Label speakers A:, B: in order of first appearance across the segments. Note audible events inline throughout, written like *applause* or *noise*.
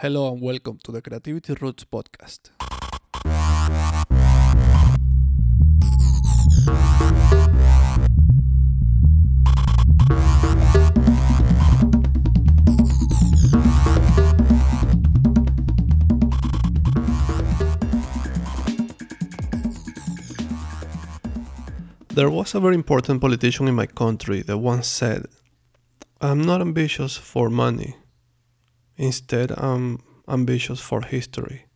A: Hello and welcome to the Creativity Roots podcast. There was a very important politician in my country that once said, I'm not ambitious for money. Instead, I'm ambitious for history.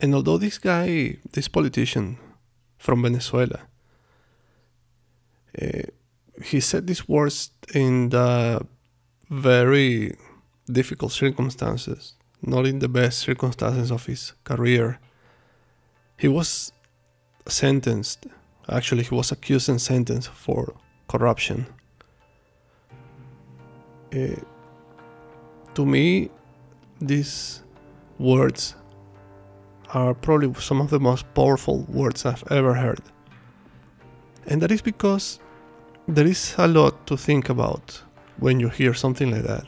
A: And although this guy, this politician from Venezuela, uh, he said these words in the very difficult circumstances, not in the best circumstances of his career. He was sentenced, actually, he was accused and sentenced for corruption. Uh, to me, these words are probably some of the most powerful words I've ever heard. And that is because there is a lot to think about when you hear something like that.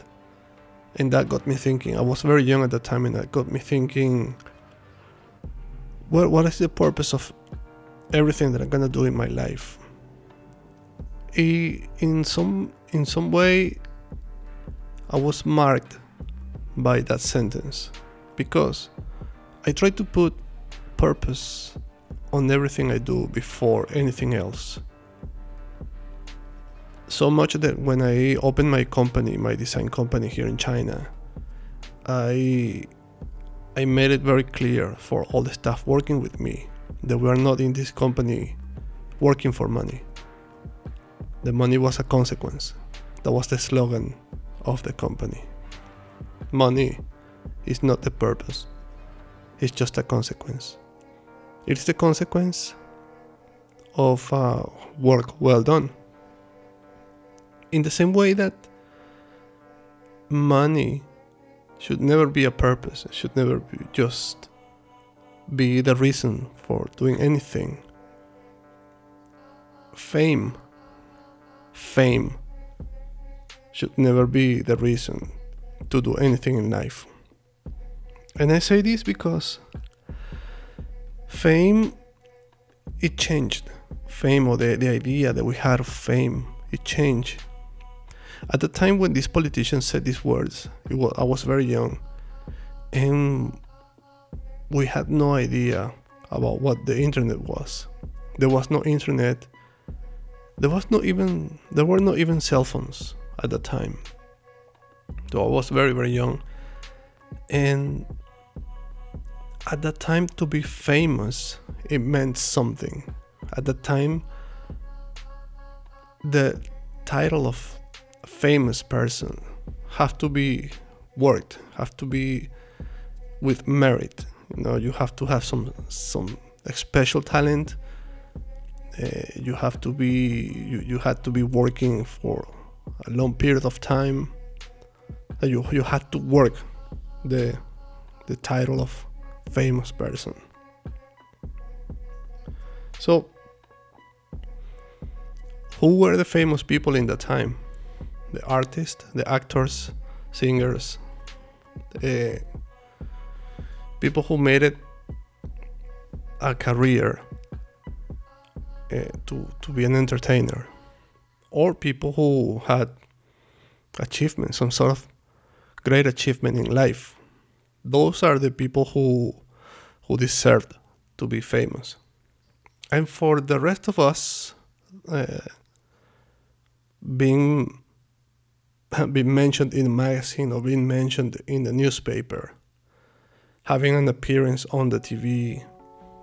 A: And that got me thinking. I was very young at the time, and that got me thinking what, what is the purpose of everything that I'm gonna do in my life? In some, in some way, I was marked by that sentence because I try to put purpose on everything I do before anything else. So much that when I opened my company, my design company here in China, I I made it very clear for all the staff working with me that we are not in this company working for money. The money was a consequence. That was the slogan of the company. Money is not the purpose, it's just a consequence. It's the consequence of uh, work well done. In the same way that money should never be a purpose, it should never be just be the reason for doing anything. Fame, fame should never be the reason to do anything in life. And I say this because fame it changed. Fame or the, the idea that we had of fame, it changed. At the time when this politician said these words, was, I was very young and we had no idea about what the internet was. There was no internet. There was not even there were not even cell phones at the time. So I was very, very young. And at that time, to be famous, it meant something. At the time, the title of a famous person have to be worked, have to be with merit. You know, you have to have some some special talent. Uh, you have to be you, you had to be working for a long period of time that you you had to work the the title of famous person. So who were the famous people in that time? The artists, the actors, singers, the people who made it a career uh, to, to be an entertainer or people who had achievement, some sort of great achievement in life. Those are the people who who deserved to be famous. And for the rest of us, uh, being *laughs* being mentioned in a magazine or being mentioned in the newspaper, having an appearance on the TV,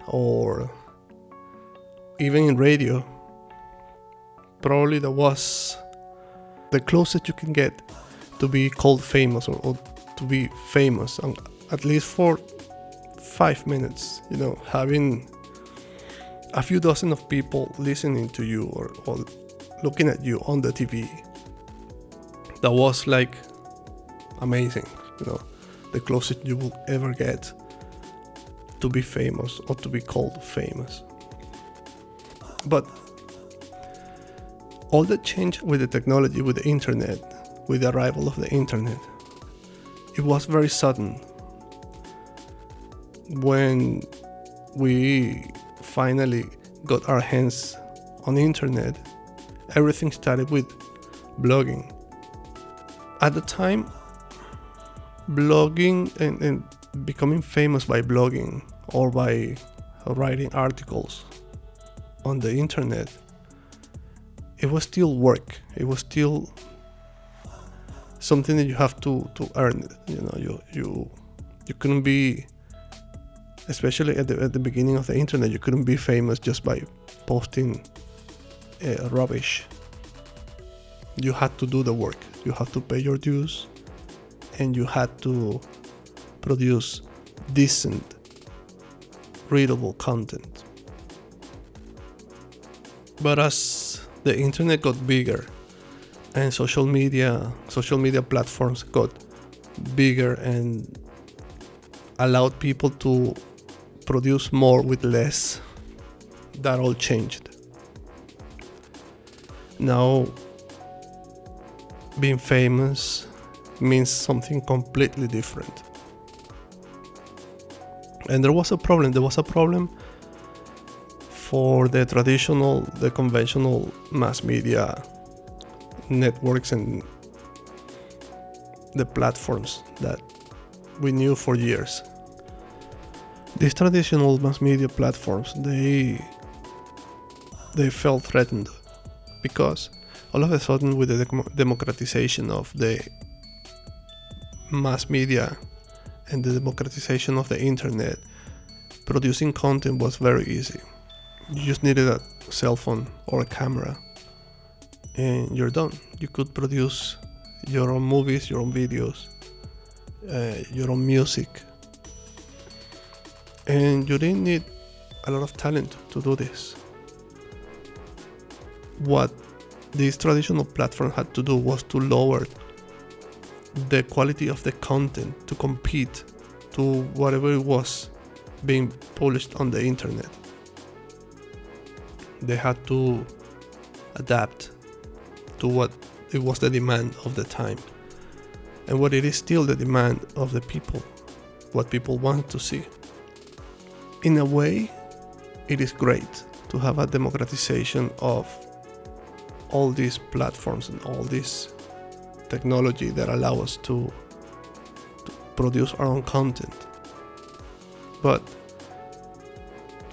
A: or even in radio, probably that was the closest you can get to be called famous or, or to be famous, um, at least for five minutes. You know, having a few dozen of people listening to you or, or looking at you on the TV. That was like amazing. You know, the closest you will ever get to be famous or to be called famous. But all that changed with the technology, with the internet, with the arrival of the internet, it was very sudden. When we finally got our hands on the internet everything started with blogging. At the time blogging and, and becoming famous by blogging or by writing articles on the internet it was still work. It was still something that you have to to earn you know you you you couldn't be especially at the, at the beginning of the internet you couldn't be famous just by posting uh, rubbish. You had to do the work. You had to pay your dues and you had to produce decent readable content. But as the internet got bigger and social media social media platforms got bigger and allowed people to produce more with less. That all changed. Now being famous means something completely different. And there was a problem there was a problem for the traditional the conventional mass media networks and the platforms that we knew for years. These traditional mass media platforms they they felt threatened because all of a sudden with the democratization of the mass media and the democratization of the internet producing content was very easy you just needed a cell phone or a camera and you're done. You could produce your own movies your own videos uh, your own music. And you didn't need a lot of talent to do this. What these traditional platforms had to do was to lower the quality of the content to compete to whatever it was being published on the internet they had to adapt to what it was the demand of the time. And what it is still the demand of the people what people want to see. In a way it is great to have a democratization of all these platforms and all this technology that allow us to, to produce our own content. But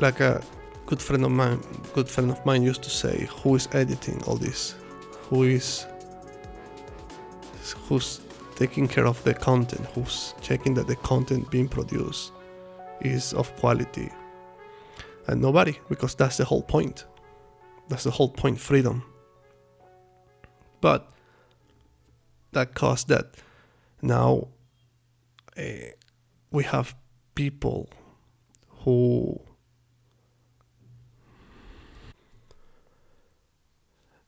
A: like a good friend of mine good friend of mine used to say who is editing all this? Who is who's taking care of the content? Who's checking that the content being produced is of quality? And nobody because that's the whole point. That's the whole point freedom. But that caused that now uh, we have people who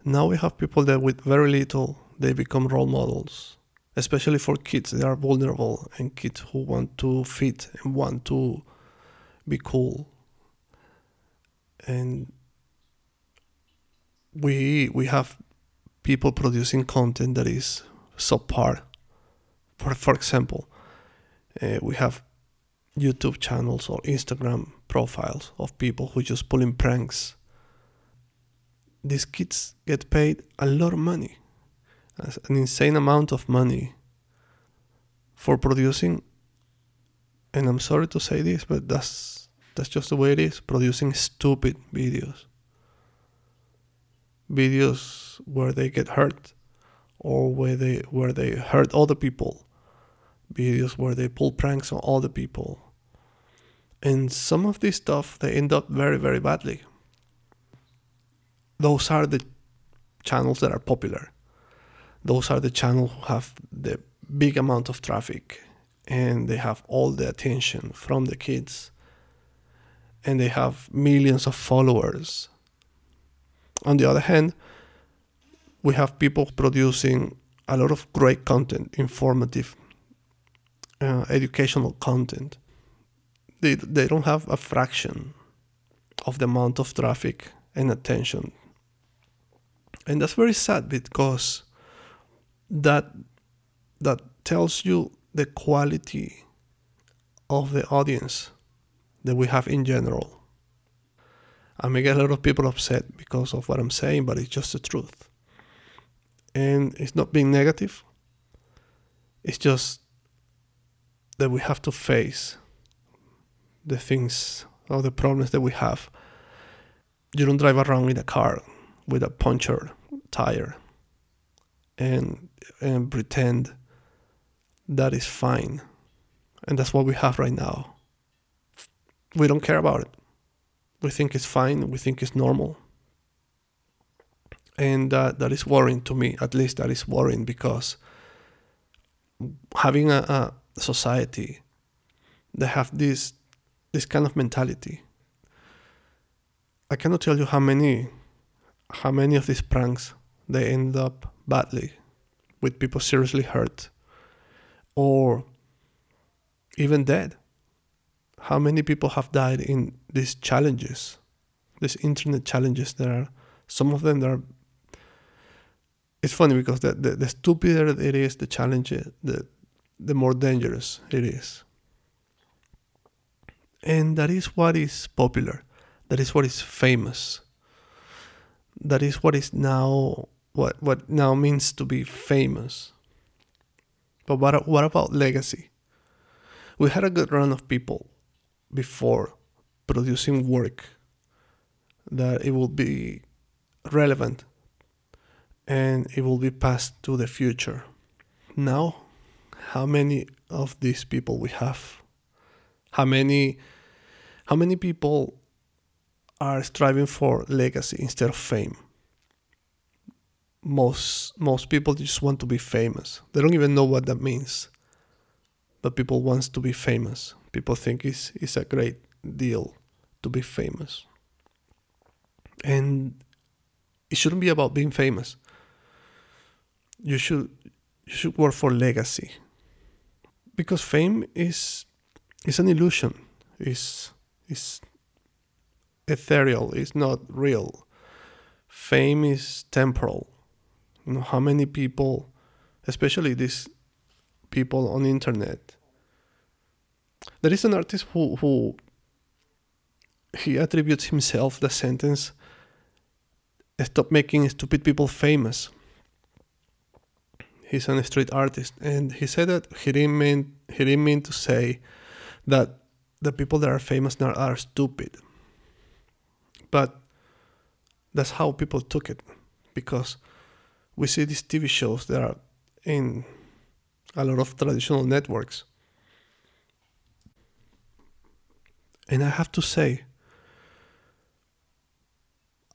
A: now we have people that with very little they become role models especially for kids. They are vulnerable and kids who want to fit and want to be cool. And we we have people producing content that is subpar. For for example uh, we have youtube channels or instagram profiles of people who just pulling pranks these kids get paid a lot of money an insane amount of money for producing and I'm sorry to say this but that's that's just the way it is producing stupid videos. Videos where they get hurt or where they where they hurt other people. Videos where they pull pranks on other people. And some of this stuff they end up very very badly those are the channels that are popular. Those are the channels who have the big amount of traffic and they have all the attention from the kids and they have millions of followers. On the other hand we have people producing a lot of great content informative uh, educational content. They, they don't have a fraction of the amount of traffic and attention and that's very sad because that that tells you the quality of the audience that we have in general. I may get a lot of people upset because of what I'm saying, but it's just the truth. And it's not being negative, it's just that we have to face the things or the problems that we have. You don't drive around in a car with a punctured tire and and pretend that is fine. And that's what we have right now. We don't care about it. We think it's fine, we think it's normal. And uh, that is worrying to me, at least that is worrying because having a, a society that have this this kind of mentality. I cannot tell you how many how many of these pranks they end up badly with people seriously hurt or even dead. How many people have died in these challenges, these internet challenges there are some of them that are it's funny because the, the, the stupider it is the challenge the the more dangerous it is. And that is what is popular. That is what is famous. That is what is now what what now means to be famous. But what what about legacy? We had a good run of people before producing work that it will be relevant and it will be passed to the future. Now, how many of these people we have? How many how many people are striving for legacy instead of fame? Most most people just want to be famous. They don't even know what that means. But people wants to be famous. People think it's it's a great deal to be famous. And it shouldn't be about being famous. You should you should work for legacy. Because fame is is an illusion. Is is ethereal, it's not real. Fame is temporal. You know how many people, especially these people on the internet. There is an artist who who he attributes himself the sentence stop making stupid people famous. He's a street artist and he said that he didn't mean he didn't mean to say that the people that are famous now are stupid. But that's how people took it because we see these TV shows that are in a lot of traditional networks. And I have to say,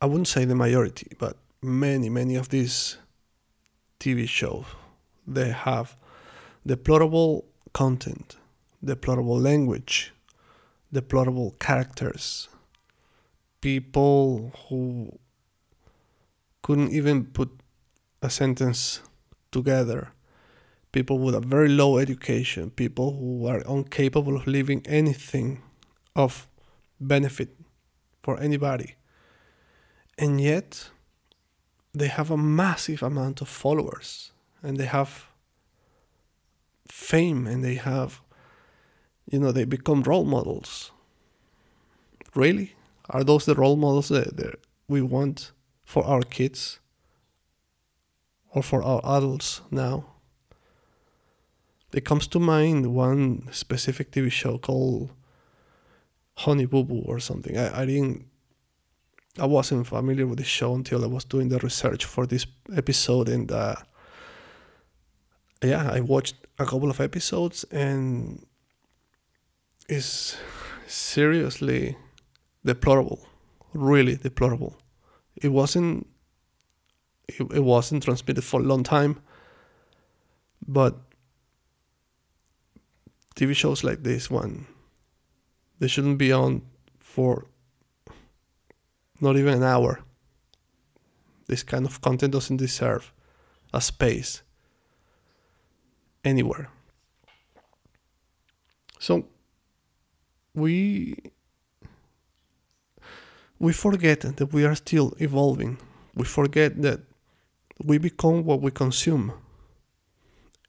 A: I wouldn't say the majority, but many, many of these TV shows, they have deplorable content, deplorable language, deplorable characters, people who couldn't even put a sentence together, people with a very low education, people who are incapable of living anything of benefit for anybody. And yet, they have a massive amount of followers and they have fame and they have you know, they become role models. Really? Are those the role models that, that we want for our kids or for our adults now? It comes to mind one specific TV show called Honey Boo Boo or something. I, I didn't I wasn't familiar with the show until I was doing the research for this episode and uh, yeah, I watched a couple of episodes and is seriously deplorable, really deplorable. It wasn't it, it wasn't transmitted for a long time, but TV shows like this one, they shouldn't be on for not even an hour. This kind of content doesn't deserve a space anywhere. So we we forget that we are still evolving. We forget that we become what we consume.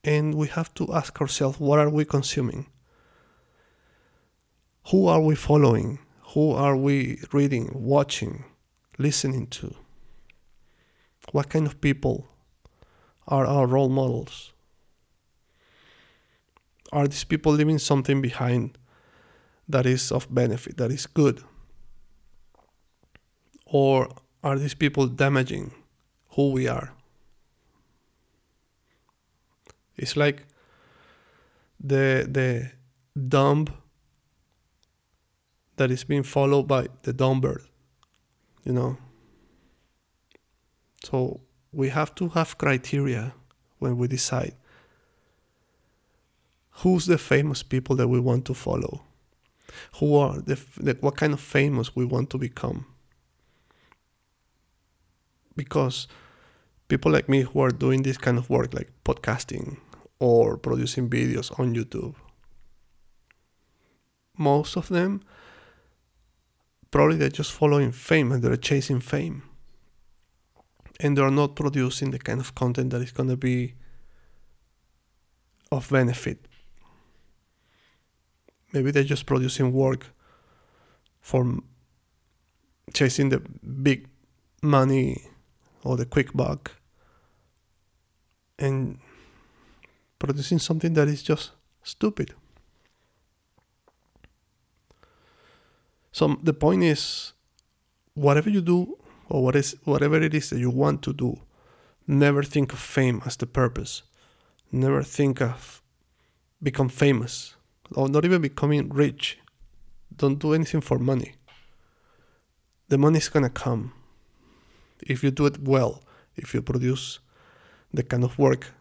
A: And we have to ask ourselves what are we consuming? Who are we following? Who are we reading, watching, listening to? What kind of people are our role models? Are these people leaving something behind that is of benefit, that is good? Or are these people damaging who we are? It's like the the dumb that is being followed by the dumb bird, you know. So we have to have criteria when we decide who's the famous people that we want to follow who are the, the, what kind of famous we want to become because people like me who are doing this kind of work like podcasting or producing videos on YouTube most of them probably they're just following fame and they're chasing fame. And they're not producing the kind of content that is going to be of benefit. Maybe they're just producing work for chasing the big money or the quick buck and producing something that is just stupid. So the point is whatever you do or what is whatever it is that you want to do, never think of fame as the purpose. Never think of become famous or not even becoming rich. Don't do anything for money. The money is gonna come if you do it well, if you produce the kind of work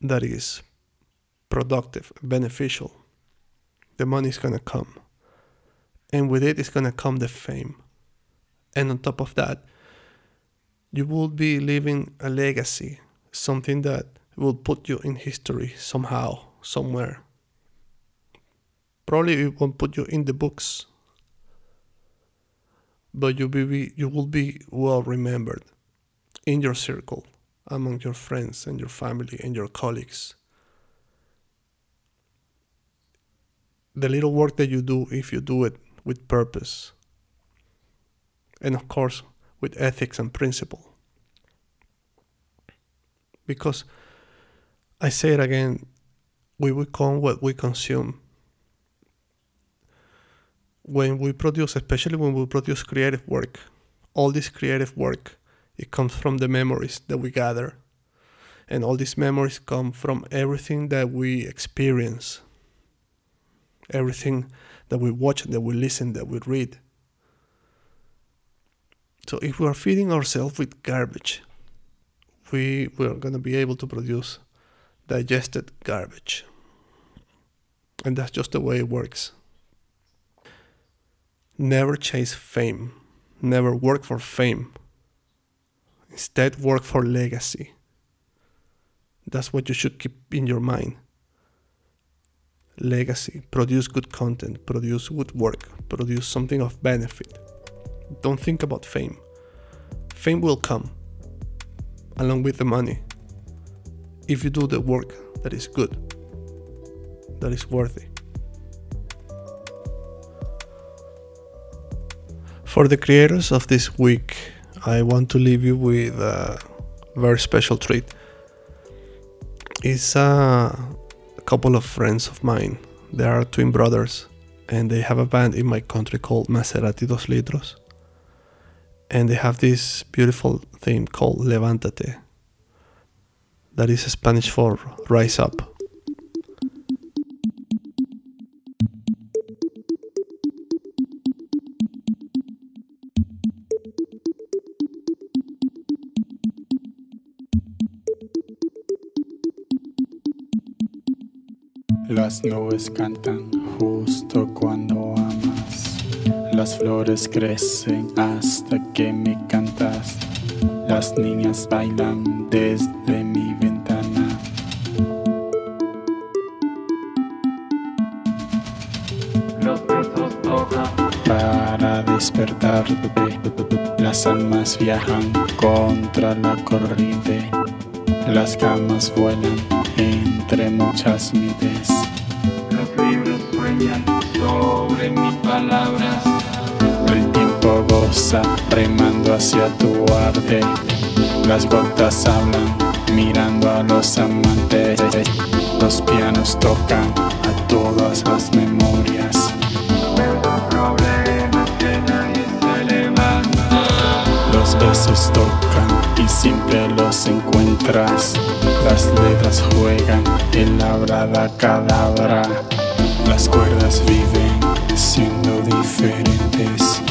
A: that is productive, beneficial. The money is gonna come. And with it is gonna come the fame. And on top of that, you will be leaving a legacy, something that will put you in history somehow, somewhere probably it won't put you in the books but you be you will be well remembered in your circle among your friends and your family and your colleagues. The little work that you do if you do it with purpose and of course with ethics and principle. Because i say it again we become what we consume when we produce, especially when we produce creative work, all this creative work, it comes from the memories that we gather. And all these memories come from everything that we experience, everything that we watch, that we listen, that we read. So if we are feeding ourselves with garbage, we we're gonna be able to produce digested garbage. And that's just the way it works. Never chase fame. Never work for fame. Instead, work for legacy. That's what you should keep in your mind. Legacy. Produce good content. Produce good work. Produce something of benefit. Don't think about fame. Fame will come along with the money if you do the work that is good, that is worthy. For the creators of this week, I want to leave you with a very special treat. It's a couple of friends of mine. They are twin brothers, and they have a band in my country called Masseratti Dos Litros. And they have this beautiful theme called Levántate. That is Spanish for rise up.
B: Las nubes cantan justo cuando amas. Las flores crecen hasta que me cantas. Las niñas bailan desde mi ventana. Los besos tocan para despertarte. Las almas viajan contra la corriente Las camas vuelan entre muchas nubes.
C: Sobre mis palabras.
B: El tiempo goza remando hacia tu arte. Las gotas hablan mirando a los amantes. Los pianos tocan a todas las memorias.
C: Los
B: besos tocan y siempre los encuentras. Las letras juegan en la brada cadabra. Las cuerdas viven siendo diferentes.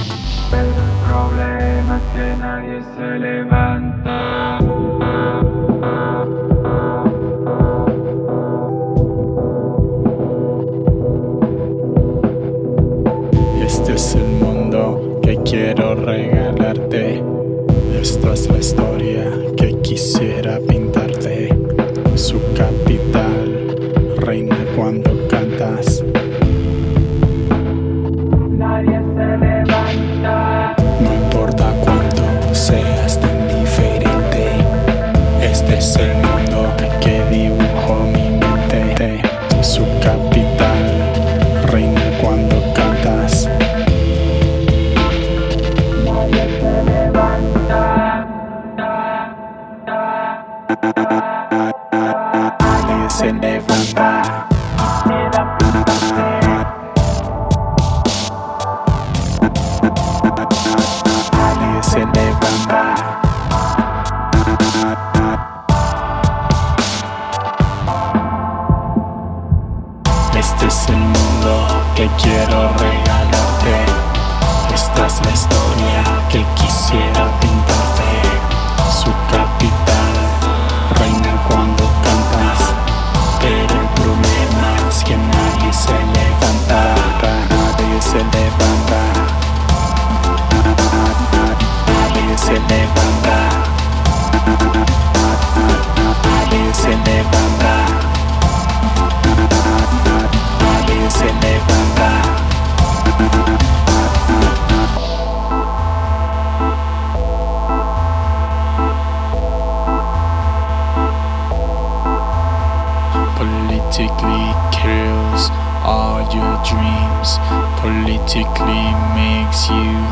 C: Los problemas que nadie se levanta.
B: Es el mundo que dibujó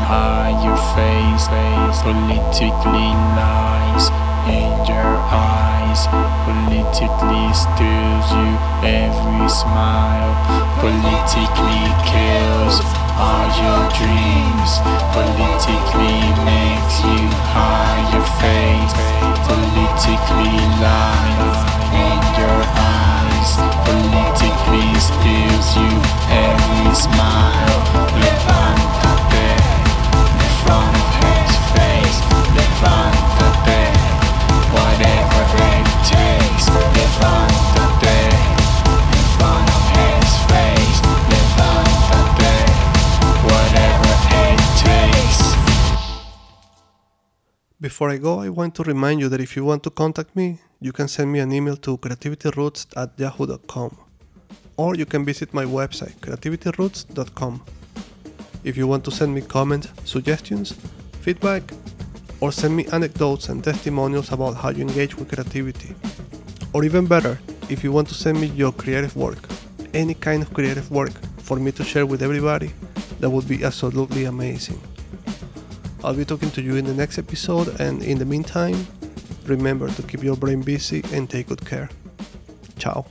B: hide your face. face Politically lies in your eyes. Politically steals you every smile. Politically kills all your dreams. Politically makes you hide your face. Politically lies in your eyes. Politically steals you every smile.
A: Before I go, I want to remind you that if you want to contact me, you can send me an email to creativityroots at yahoo.com or you can visit my website creativityroots.com. If you want to send me comments, suggestions, feedback, or send me anecdotes and testimonials about how you engage with creativity, or even better, if you want to send me your creative work, any kind of creative work for me to share with everybody, that would be absolutely amazing. I'll be talking to you in the next episode, and in the meantime, remember to keep your brain busy and take good care. Ciao.